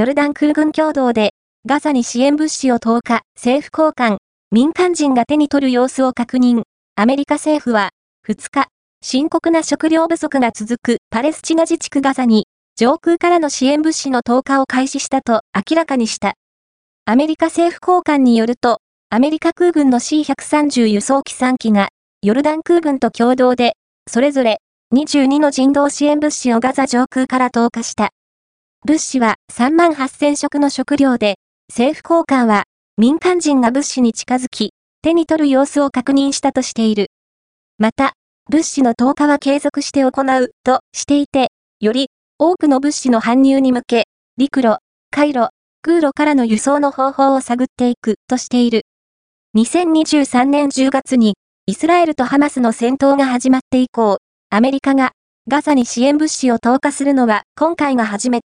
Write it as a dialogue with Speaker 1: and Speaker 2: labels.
Speaker 1: ヨルダン空軍共同で、ガザに支援物資を投下、政府高官、民間人が手に取る様子を確認。アメリカ政府は、2日、深刻な食料不足が続くパレスチナ自治区ガザに、上空からの支援物資の投下を開始したと明らかにした。アメリカ政府高官によると、アメリカ空軍の C130 輸送機3機が、ヨルダン空軍と共同で、それぞれ22の人道支援物資をガザ上空から投下した。物資は3万8000食の食料で、政府高官は民間人が物資に近づき、手に取る様子を確認したとしている。また、物資の投下は継続して行うとしていて、より多くの物資の搬入に向け、陸路、海路、空路からの輸送の方法を探っていくとしている。2023年10月にイスラエルとハマスの戦闘が始まって以降、アメリカがガザに支援物資を投下するのは今回が初めて、